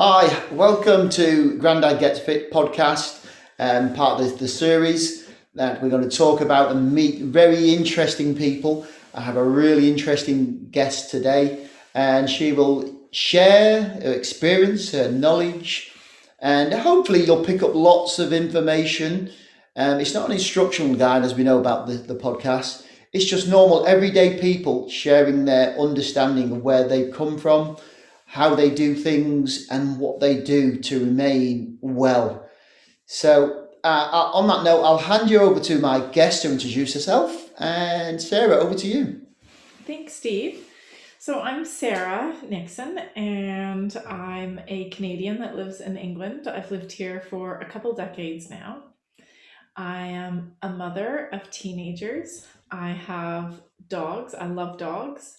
Hi, welcome to Grandad Gets Fit podcast, um, part of the, the series that we're going to talk about and meet very interesting people. I have a really interesting guest today, and she will share her experience, her knowledge, and hopefully you'll pick up lots of information. Um, it's not an instructional guide, as we know about the, the podcast. It's just normal, everyday people sharing their understanding of where they've come from, how they do things, and what they do to remain well. So, uh, on that note, I'll hand you over to my guest to introduce herself. And Sarah, over to you. Thanks, Steve. So, I'm Sarah Nixon, and I'm a Canadian that lives in England. I've lived here for a couple decades now. I am a mother of teenagers. I have dogs. I love dogs.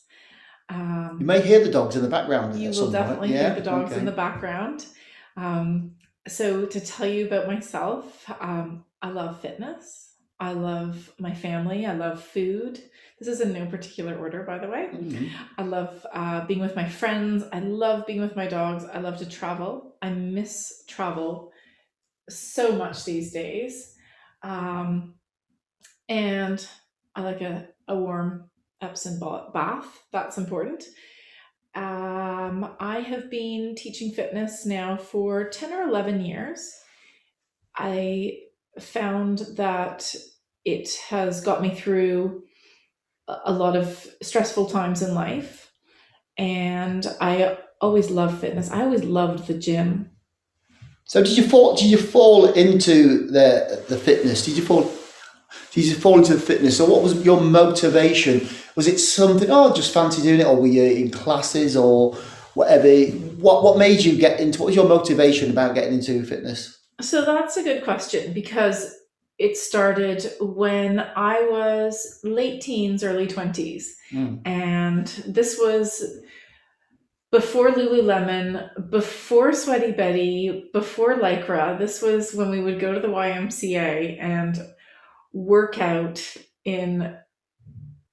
Um, you may hear the dogs in the background. You will definitely yeah? hear the dogs okay. in the background. Um, so, to tell you about myself, um, I love fitness. I love my family. I love food. This is in no particular order, by the way. Mm-hmm. I love uh, being with my friends. I love being with my dogs. I love to travel. I miss travel so much these days. Um, and I like a, a warm Epsom bath. That's important. Um, I have been teaching fitness now for 10 or 11 years. I found that it has got me through a lot of stressful times in life. And I always loved fitness. I always loved the gym. So did you fall did you fall into the the fitness? Did you fall did you fall into the fitness? So what was your motivation? Was it something, oh, just fancy doing it, or were you in classes or whatever? What what made you get into? What was your motivation about getting into fitness? So that's a good question because it started when I was late teens, early twenties, mm. and this was before Lululemon, before Sweaty Betty, before Lycra. This was when we would go to the YMCA and work out in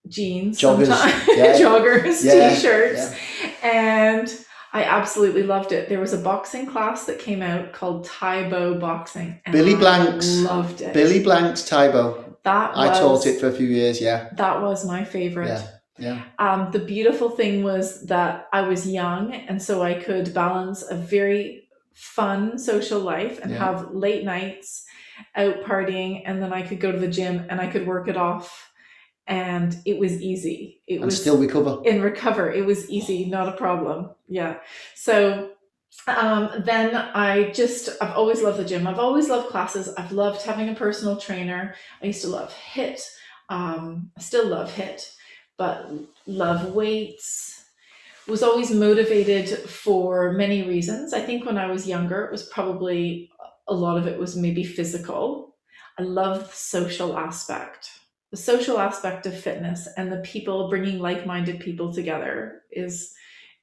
jeans, joggers, yeah. joggers, yeah. t-shirts, yeah. and I absolutely loved it. There was a boxing class that came out called Tae Bo Boxing. Billy Blanks loved it. Billy Blanks Tae Bo. That was, I taught it for a few years. Yeah, that was my favorite. Yeah. Yeah. Um, the beautiful thing was that I was young, and so I could balance a very fun social life and have late nights out partying, and then I could go to the gym and I could work it off and it was easy. It and was still recover. In recover, it was easy, not a problem. Yeah. So um, then I just I've always loved the gym. I've always loved classes. I've loved having a personal trainer. I used to love HIIT. Um, I still love HIIT, but love weights. Was always motivated for many reasons. I think when I was younger, it was probably a lot of it was maybe physical. I love the social aspect the social aspect of fitness and the people bringing like-minded people together is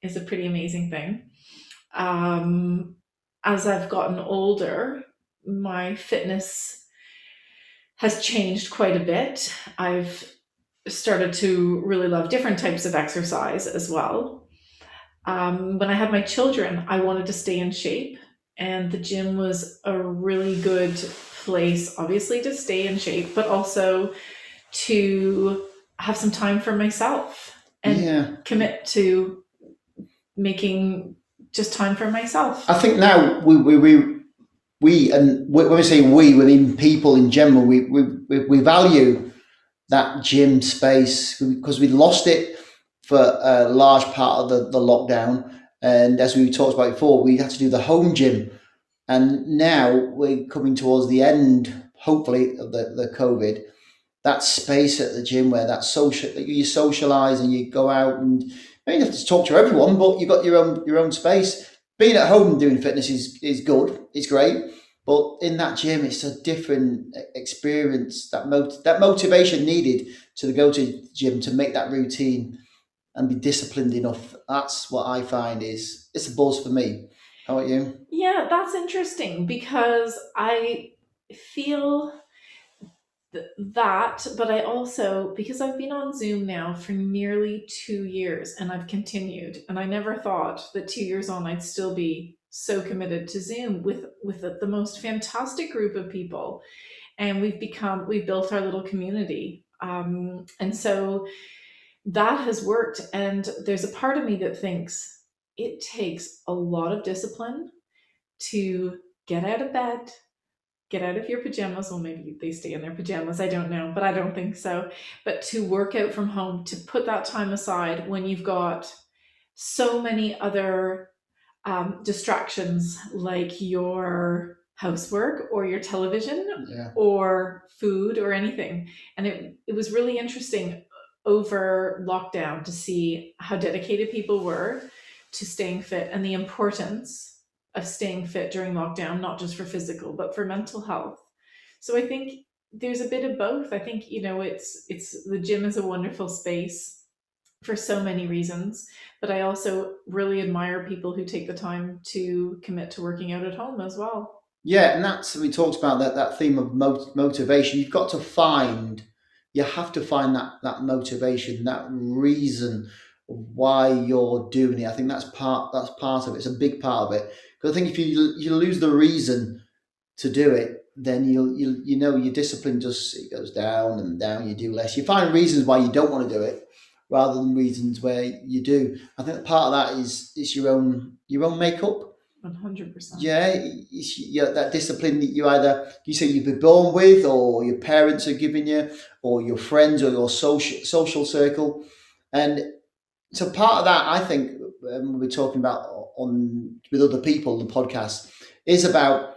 is a pretty amazing thing. Um, as i've gotten older my fitness has changed quite a bit. I've started to really love different types of exercise as well. Um, when i had my children i wanted to stay in shape and the gym was a really good place obviously to stay in shape but also to have some time for myself and yeah. commit to making just time for myself. I think now we we we, we and when we say we, we mean people in general. We we we value that gym space because we lost it for a large part of the, the lockdown. And as we talked about before, we had to do the home gym. And now we're coming towards the end, hopefully, of the, the COVID that space at the gym where that social you socialize and you go out and you have to talk to everyone, but you've got your own your own space. Being at home doing fitness is is good. It's great. But in that gym, it's a different experience. That mot- that motivation needed to go to the gym to make that routine and be disciplined enough. That's what I find is it's a buzz for me. How about you? Yeah, that's interesting because I feel th- that, but I also, because I've been on Zoom now for nearly two years and I've continued, and I never thought that two years on I'd still be so committed to Zoom with with the, the most fantastic group of people, and we've become we've built our little community, um, and so that has worked. And there's a part of me that thinks it takes a lot of discipline to get out of bed, get out of your pajamas. Well, maybe they stay in their pajamas. I don't know, but I don't think so. But to work out from home, to put that time aside when you've got so many other um, distractions like your housework or your television Yeah. or food or anything. And it, it was really interesting over lockdown to see how dedicated people were to staying fit and the importance of staying fit during lockdown, not just for physical, but for mental health. So I think there's a bit of both. I think, you know, it's it's the gym is a wonderful space for so many reasons, but I also really admire people who take the time to commit to working out at home as well. Yeah, and that's we talked about that that theme of mot- motivation. You've got to find, you have to find that that motivation, that reason why you're doing it. I think that's part that's part of it. It's a big part of it. I think if you you lose the reason to do it, then you'll you you know your discipline just it goes down and down. You do less. You find reasons why you don't want to do it, rather than reasons where you do. I think part of that is is your own your own makeup. One hundred percent. Yeah, it's, yeah, that discipline that you either you say you've been born with, or your parents are giving you, or your friends, or your social social circle, and so part of that, I think, um, we're talking about on with other people on the podcast is about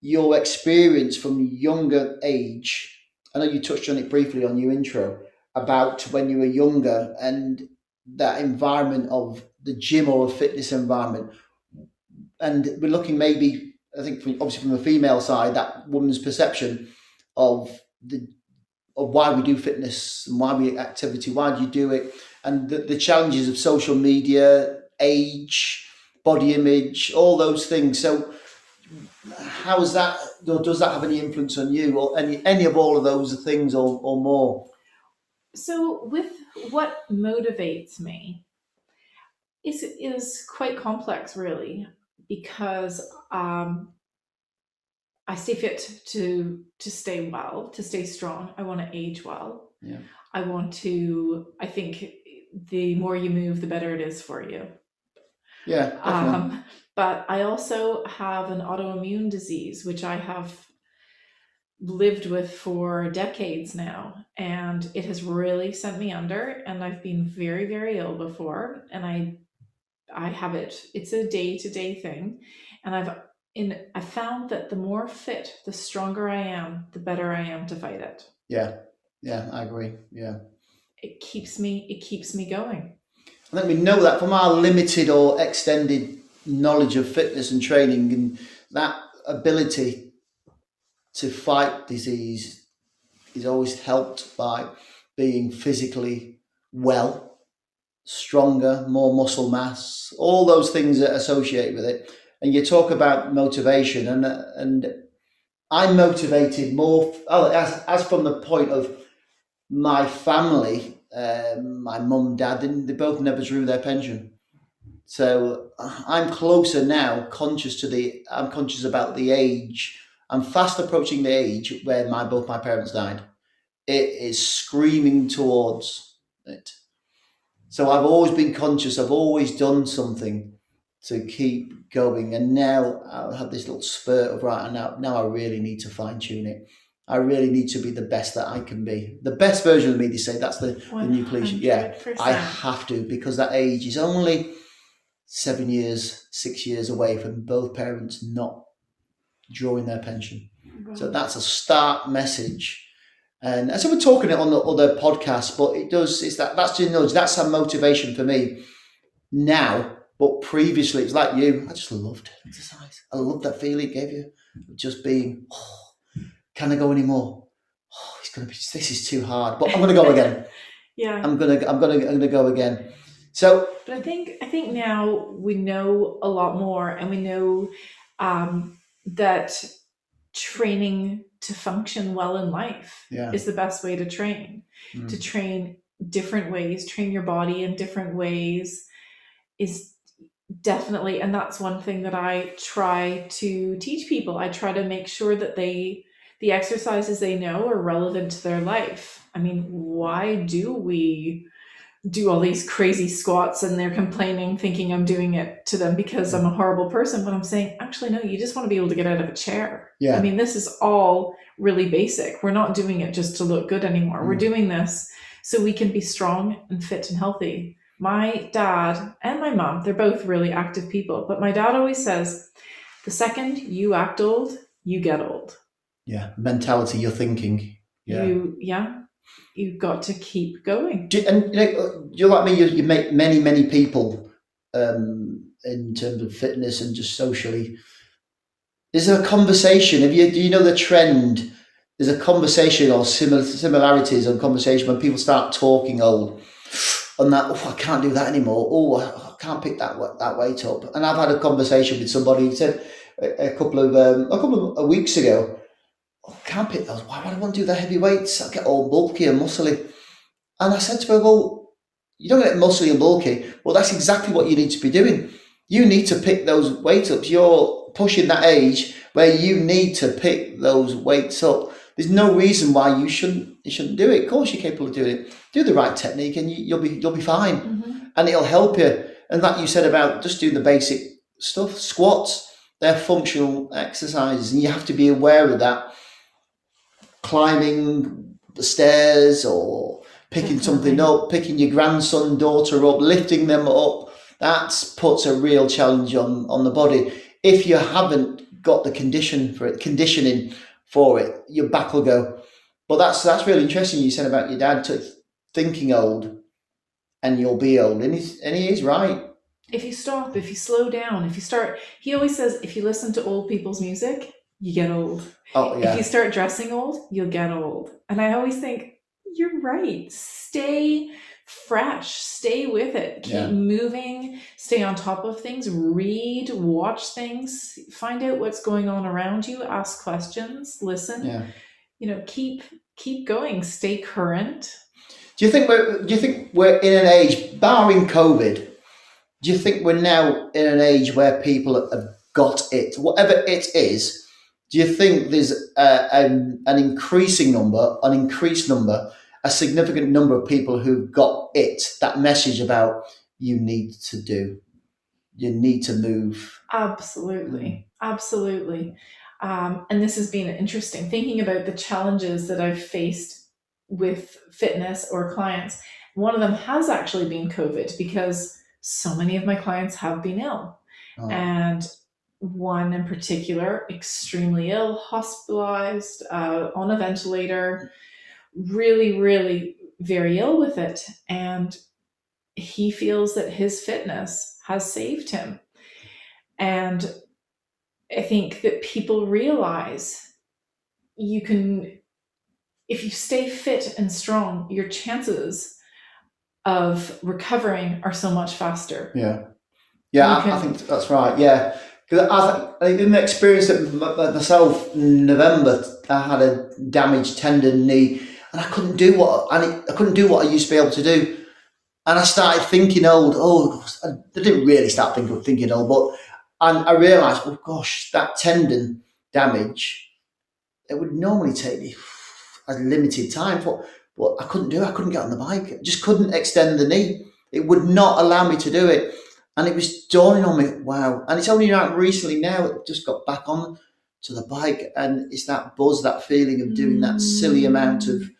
your experience from younger age. I know you touched on it briefly on your intro about when you were younger and that environment of the gym or a fitness environment and we're looking maybe I think from, obviously from the female side that woman's perception of the of why we do fitness and why we activity, why do you do it, and the, the challenges of social media, age, body image, all those things. So how is that or does that have any influence on you or any any of all of those things or, or more? So with what motivates me is is quite complex really because um, I stay fit to to stay well, to stay strong. I want to age well. Yeah. I want to. I think the more you move, the better it is for you. Yeah. Um, but I also have an autoimmune disease, which I have lived with for decades now, and it has really sent me under. And I've been very, very ill before, and I, I have it. It's a day to day thing, and I've in I found that the more fit, the stronger I am, the better I am to fight it. yeah, yeah, I agree. Yeah. It keeps me. It keeps me going. I think we know that from our limited or extended knowledge of fitness and training, and that ability to fight disease is always helped by being physically well, stronger, more muscle mass, all those things that are associated with it. And you talk about motivation, and and I'm motivated more oh, as as from the point of my family um, my mum, dad, didn't, they both never drew their pension. So I'm closer now, conscious to the, I'm conscious about the age. I'm fast approaching the age where my both my parents died. It is screaming towards it. So I've always been conscious. I've always done something to keep going. And now I have had this little spurt of right. Now, now I really need to fine tune it. I really need to be the best that I can be. The best version of me, they say. That's the, the new cliche. Yeah, I have to because that age is only seven years, six years away from both parents not drawing their pension. So that's a start message. And, and so we're talking it on the other podcasts, but it does, it's that, that's your nudge. That's a motivation for me now. But previously, it's like you, I just loved exercise. I loved that feeling it gave you just being, oh, can I go anymore? Oh, it's to be, this is too hard, but I'm to go again. yeah. I'm to, I'm to, I'm to go again. So But I think I think now we know a lot more, and we know um, that training to function well in life Yeah. is the best way to train Mm. to train different ways train your body in different ways is definitely and that's one thing that i try to teach people i try to make sure that they the exercises they know are relevant to their life i mean why do we do all these crazy squats and they're complaining thinking i'm doing it to them because i'm a horrible person but i'm saying actually no you just want to be able to get out of a chair Yeah. I mean, this is all really basic. We're not doing it just to look good anymore. We're Mm. doing this so we can be strong and fit and healthy. My dad and my mom, they're both really active people, but my dad always says, the second you act old, you get old. Yeah. Mentality, you're thinking. Yeah. You, yeah, you've got to keep going. Do, and you know, you're like me. You, you make many, many people um, in terms of fitness and just socially. Is there a conversation? Have you do you know the trend? There's a conversation or similar similarities on conversation when people start talking old, and that oh, I can't do that anymore. Oh, I can't pick that that weight up. And I've had a conversation with somebody who said a, a couple of um, a couple of weeks ago, oh, can't pick those. Why would I want to do the heavy weights? I get all bulky and muscly. And I said to her, Well, you don't get muscly and bulky. Well, that's exactly what you need to be doing. You need to pick those weights up. You're pushing that age where you need to pick those weights up. There's no reason why you shouldn't you shouldn't do it. Of course, you're capable of doing it. Do the right technique, and you, you'll be you'll be fine, Mhm. and it'll help you. And that you said about just doing the basic stuff, squats, they're functional exercises, and you have to be aware of that. Climbing the stairs or picking something up, picking your grandson, daughter up, lifting them up. That puts a real challenge on on the body. If you haven't got the condition for it, conditioning for it, your back will go. But that's that's really interesting. You said about your dad thinking old, and you'll be old, and he's and he is right. If you stop, if you slow down, if you start, he always says, if you listen to old people's music, you get old. Oh If you start dressing old, you'll get old. And I always think, you're right. Stay fresh, stay with it, keep Yeah. moving, stay on top of things, read, watch things, find out what's going on around you, ask questions, listen. yeah. You know, keep keep going, stay current. Do you think we're do you think we're in an age, barring COVID? Do you think we're now in an age where people have got it, whatever it is? Do you think there's a, an, an increasing number, an increased number, a significant number of people who've got it, that message about you need to do, you need to move? Absolutely. Absolutely. Um, and this has been interesting thinking about the challenges that I've faced with fitness or clients. One of them has actually been COVID because so many of my clients have been ill. Oh, And one in particular, extremely ill, hospitalized, uh, on a ventilator, really, really very ill with it. And he feels that his fitness has saved him. And I think that people realize you can, if you stay fit and strong, your chances of recovering are so much faster. yeah, yeah. I think that's right. Yeah, because I I think in the experience that myself in November, I had a damaged tendon knee, and I couldn't do what it, I couldn't do what I used to be able to do, and I started thinking old. Oh, I didn't really start thinking thinking old, but and I realised, oh gosh, that tendon damage, it would normally take me a limited time for, but I couldn't do. I couldn't get on the bike. I just couldn't extend the knee. It would not allow me to do it. And it was dawning on me, wow. And it's only out recently now, I just got back on to the bike and it's that buzz, that feeling of doing that silly mm. amount of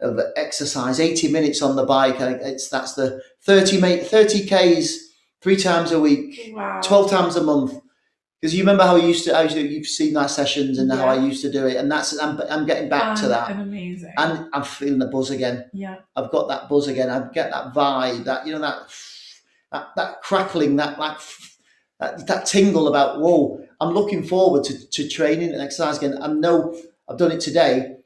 of exercise, 80 minutes on the bike. It's that's the 30 mate 30 Ks three times a week, Wow. 12 times a month. Because you remember how I used to, how you- you've seen my sessions and how I used to do it. And that's, I'm, I'm getting back to that. Amazing. And I'm feeling the buzz again. yeah. I've got that buzz again. I get that vibe, that you know, that that, that crackling, that like that, that tingle about whoa. I'm looking forward to, to training and exercise again. I know I've done it today,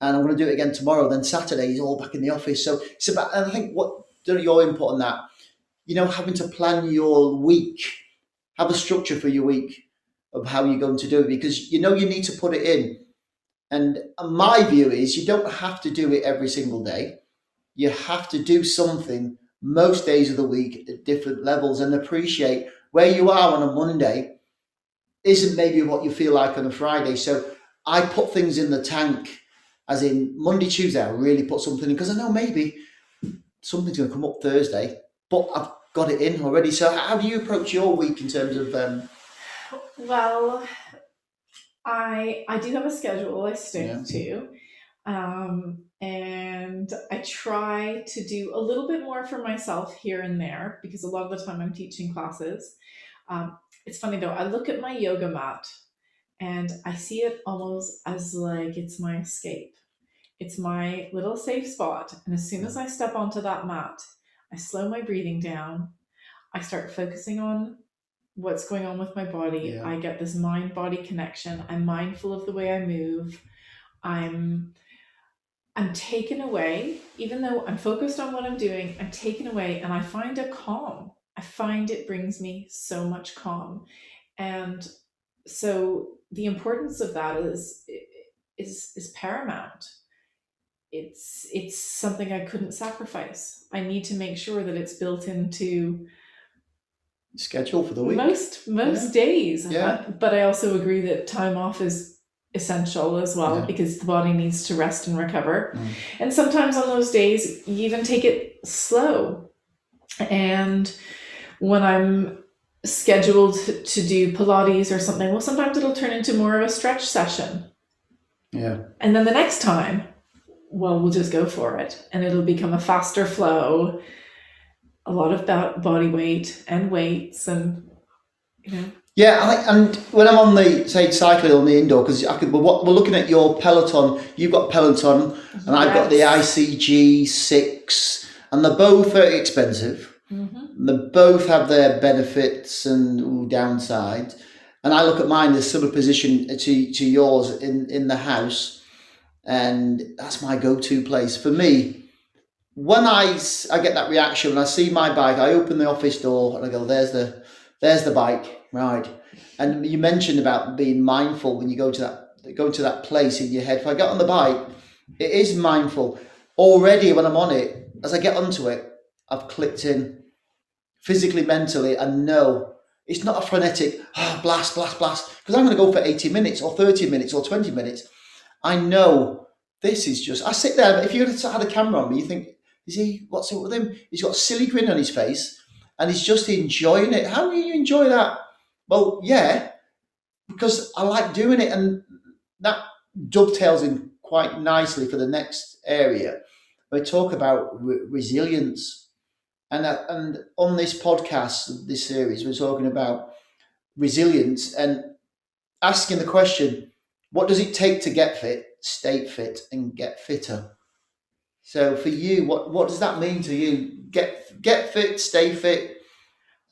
and I'm going to do it again tomorrow. Then Saturday is all back in the office. So it's about. And I think what your input on that, you know, having to plan your week, have a structure for your week. of how you're going to do it because you know you need to put it in. And my view is you don't have to do it every single day. You have to do something most days of the week at different levels and appreciate where you are on a Monday isn't maybe what you feel like on a Friday. So I put things in the tank, as in Monday, Tuesday, I really put something in because I know maybe something's going to come up Thursday, but I've got it in already. So how do you approach your week in terms of? Um, well, I I do have a schedule I stick Yeah. to. Um, and I try to do a little bit more for myself here and there because a lot of the time I'm teaching classes. Um, it's funny though, I look at my yoga mat and I see it almost as like it's my escape. It's my little safe spot. And as soon as I step onto that mat, I slow my breathing down. I start focusing on what's going on with my body. Yeah. I get this mind body connection. I'm mindful of the way I move. I'm I'm taken away, even though I'm focused on what I'm doing, I'm taken away and I find a calm. I find it brings me so much calm. And so the importance of that is is is paramount. It's it's something I couldn't sacrifice. I need to make sure that it's built into schedule for the week. most most days. Yeah. But I also agree that time off is essential as well Yeah. because the body needs to rest and recover. Mm. And sometimes on those days you even take it slow. And when I'm scheduled to do Pilates or something, well sometimes it'll turn into more of a stretch session. Yeah. And then the next time, well, we'll just go for it. And it'll become a faster flow, a lot of bo- body weight and weights and, you know, Yeah, I, and when I'm on the say cycling on the indoor, because I could, we're, we're looking at your Peloton. You've got Peloton, and I've got the ICG six, and they're both very expensive. Mhm. They both have their benefits and downsides. And I look at mine as similar position to, to yours in, in the house. And that's my go to place. For me, when I, I get that reaction, when I see my bike, I open the office door and I go, there's the, there's the bike, right? And you mentioned about being mindful when you go to that, go to that place in your head. If I get on the bike, it is mindful. Already when I'm on it, as I get onto it, I've clicked in physically, mentally, and know it's not a frenetic ah, blast, blast, blast. Because I'm going to go for 80 minutes or 30 minutes or 20 minutes. I know this is just. I sit there, if you had had a camera on me, you think, is he, what's it with him? He's got a silly grin on his face and he's just enjoying it. How do you enjoy that? Well, yeah, because I like doing it. And that dovetails in quite nicely for the next area. We talk about re- resilience. And, uh, and on this podcast, this series, we're talking about resilience and asking the question what does it take to get fit, stay fit, and get fitter? So for you, what, what does that mean to you? Get get fit, stay fit,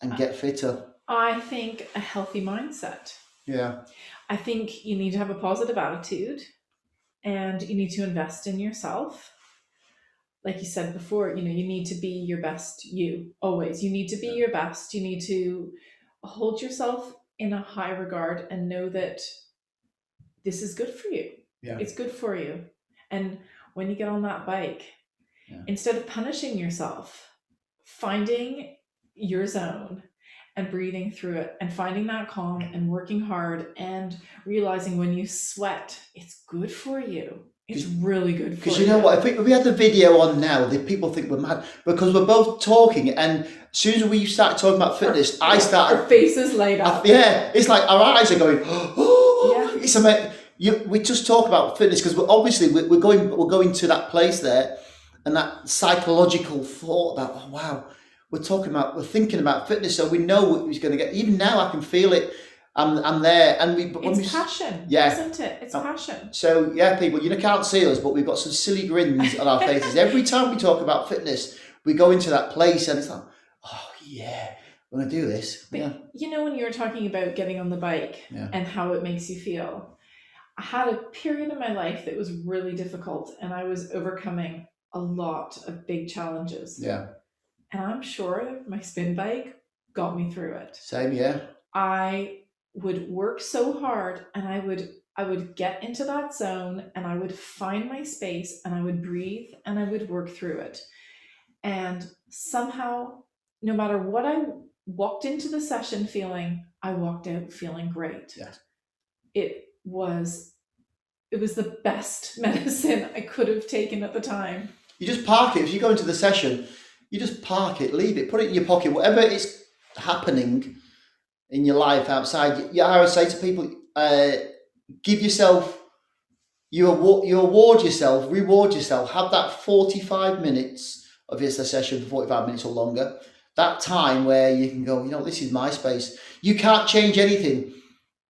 and get fitter. I think a healthy mindset. Yeah. I think you need to have a positive attitude and you need to invest in yourself. Like you said before, you know, you need to be your best you always. You need to be Yeah. your best. You need to hold yourself in a high regard and know that this is good for you. Yeah. It's good for you. And when you get on that bike, Yeah. instead of punishing yourself, finding your zone and breathing through it and finding that calm and working hard and realizing when you sweat, it's good for you. It's really good for Because you know what, if we, if we had the video on now, the people think we're mad because we're both talking, and as soon as we start talking about fitness, I start Our faces light I- up. yeah, it's like our eyes are going. Oh, Yeah. it's amazing. You, we just talk about fitness because we're obviously we're, we're going we're going to that place there, and that psychological thought about oh wow, we're talking about we're thinking about fitness, so we know what we're going to get. Even now, I can feel it. I'm I'm there, and we. But when we It's passion, Yeah. isn't it? It's Oh. passion. so yeah, people, you know, can't see us, but we've got some silly grins on our faces every time we talk about fitness. We go into that place, and it's like, oh yeah, we're gonna do this. But Yeah, you know, when you were talking about getting on the bike Yeah. and how it makes you feel, I had a period in my life that was really difficult and I was overcoming a lot of big challenges. yeah, And I'm sure my spin bike got me through it. same. Yeah, I would work so hard and I would I would get into that zone and I would find my space and I would breathe and I would work through it. And somehow, no matter what I walked into the session feeling, I walked out feeling great. Yeah. It was it was the best medicine I could have taken at the time. You just park it. If you go into the session, you just park it, leave it, put it in your pocket, whatever is happening in your life outside. Yeah, I would say to people, uh, give yourself, you award, you award yourself, reward yourself, have that 45 minutes of your session for 45 minutes or longer. That time where you can go, you know, this is my space. You can't change anything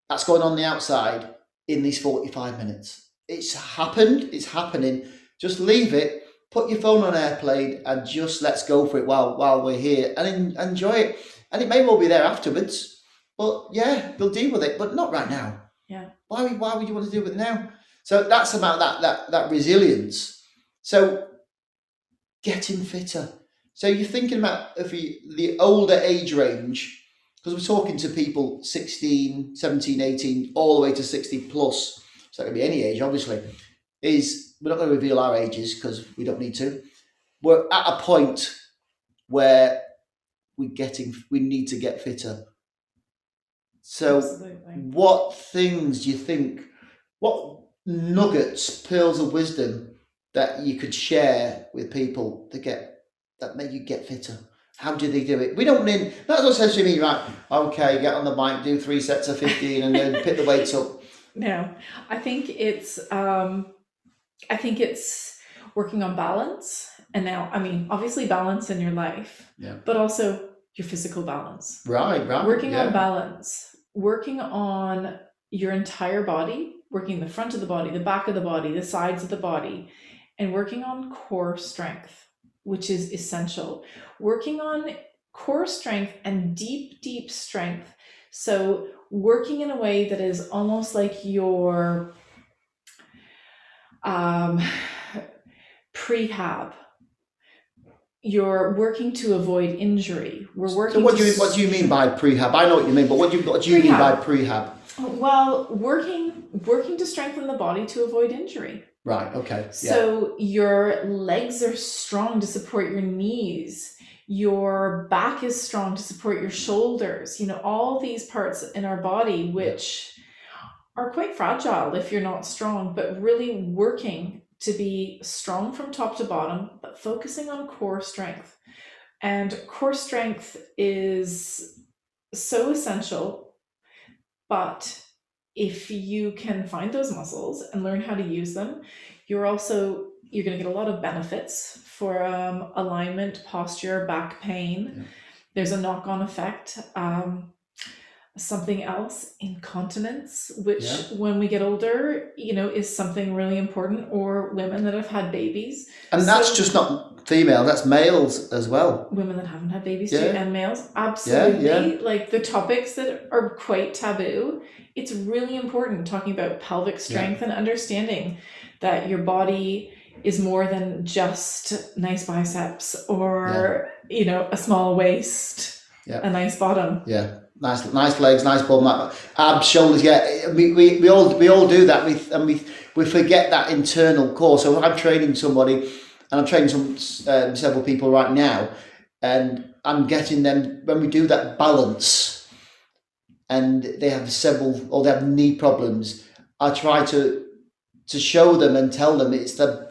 that's going on the outside in these 45 minutes. It's happened, it's happening. Just leave it, put your phone on airplane, and just let's go for it while while we're here and en- enjoy it. And it may well be there afterwards, but yeah, we'll deal with it, but not right now. Yeah. Why, why would you want to deal with it now? So that's about that that that resilience. So getting fitter. So you're thinking about if you, the older age range, because we're talking to people 16, 17, 18, all the way to 60 plus. So that could be any age, obviously. Is we're not going to reveal our ages because we don't need to. We're at a point where we're getting we need to get fitter. So Absolutely. what things do you think what nuggets, pearls of wisdom that you could share with people to get that make you get fitter? How do they do it? We don't mean that's what says to me, right, okay, get on the bike, do three sets of fifteen and then pick the weights up. No, I think it's um, I think it's working on balance. And now, I mean, obviously balance in your life, Yeah. but also your physical balance. Right, right. working yeah. on balance, working on your entire body, working the front of the body, the back of the body, the sides of the body, and working on core strength, which is essential. Working on core strength and deep, deep strength. So, working in a way that is almost like your um, prehab. You're working to avoid injury. We're working. So what do you what do you mean by prehab? I know what you mean, but what do you what do you mean by prehab? Well, working working to strengthen the body to avoid injury. Right, okay. Yeah. So your legs are strong to support your knees. Your back is strong to support your shoulders. You know, all these parts in our body which are quite fragile if you're not strong, but really working to be strong from top to bottom, but focusing on core strength. And core strength is so essential, but if you can find those muscles and learn how to use them, you're also you're going to get a lot of benefits for um, alignment, posture, back pain. Yeah. There's a knock-on effect. Um, something else, incontinence, which Yeah. when we get older, you know, is something really important. Or women that have had babies, and that's just not female, that's males as well. women that haven't had babies too, Yeah. and males, absolutely. yeah. Like the topics that are quite taboo. It's really important talking about pelvic strength and understanding that your body is more than just nice biceps or you know a small waist, Yeah. a nice bottom. Yeah, nice, nice legs, nice bum, abs, shoulders. Yeah, we, we, we all we all do that. We and we we forget that internal core. So I'm training somebody, and I'm training some um, several people right now, and I'm getting them when we do that balance, and they have several or they have knee problems. I try to to show them and tell them it's the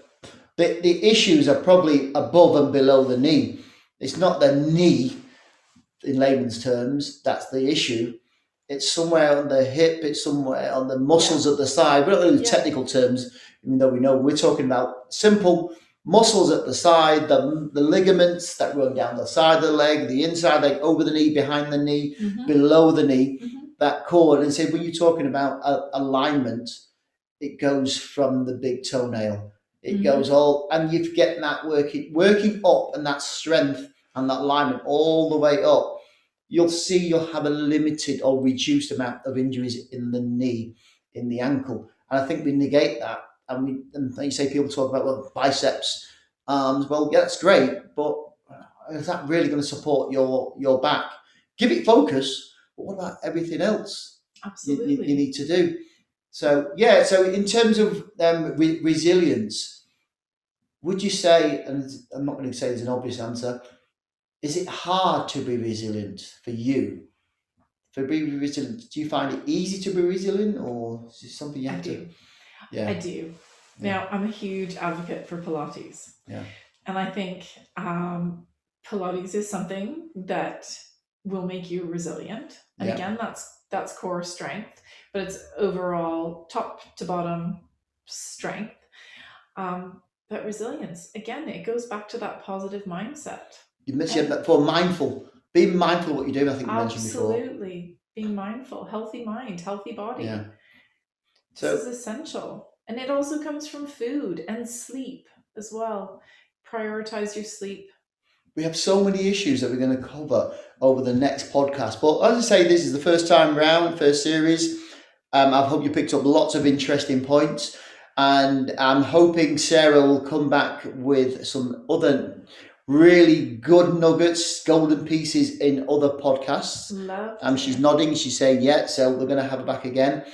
the, the issues are probably above and below the knee. It's not the knee in layman's terms, that's the issue. It's somewhere on the hip, it's somewhere on the muscles at the side. We're not to Yeah. technical terms, even though we know we're talking about simple muscles at the side, the, the ligaments that run down the side of the leg, the inside leg, over the knee, behind the knee, Mhm. below the knee, Mhm. that cord. And say, when you're talking about a, alignment, it goes from the big toenail. It Mhm. goes all, and you're getting that working, working up, and that strength and that alignment all the way up. You'll see you'll have a limited or reduced amount of injuries in the knee, in the ankle, and I think we negate that. And we, and you say people talk about well biceps, arms. Well, yeah, that's great, but is that really going to support your your back? Give it focus, but what about everything else? you, Absolutely. you, you need to do. So yeah, so in terms of um, re- resilience, would you say, and I'm not going to say there's an obvious answer, is it hard to be resilient for you? For being resilient, do you find it easy to be resilient, or is it something you I have to? do. Yeah, I do. Now, I'm a huge advocate for Pilates. Yeah. And I think um, Pilates is something that will make you resilient. And Yeah. again, that's that's core strength, but it's overall top to bottom strength. Um, but resilience, again, it goes back to that positive mindset. You mentioned that for mindful, being mindful of what you're doing. I think you mentioned before. Absolutely. Being mindful, healthy mind, healthy body. Yeah. This So is essential. And it also comes from food and sleep as well. Prioritize your sleep. we have so many issues that we're going to cover over the next podcast. But as I say, this is the first time round, first series. Um, I hope you picked up lots of interesting points, and I'm hoping Sarah will come back with some other really good nuggets, golden pieces in other podcasts. Love. Um, she's nodding. She's saying, yeah, so we're going to have her back again.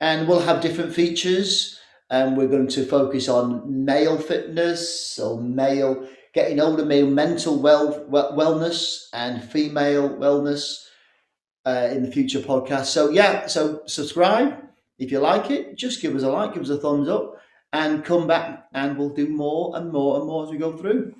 And we'll have different features. And we're going to focus on male fitness or male, getting older, male mental well, well wellness and female wellness uh, in the future podcast. So, yeah, so subscribe. If you like it, just give us a like, give us a thumbs up, and come back and we'll do more and more and more as we go through.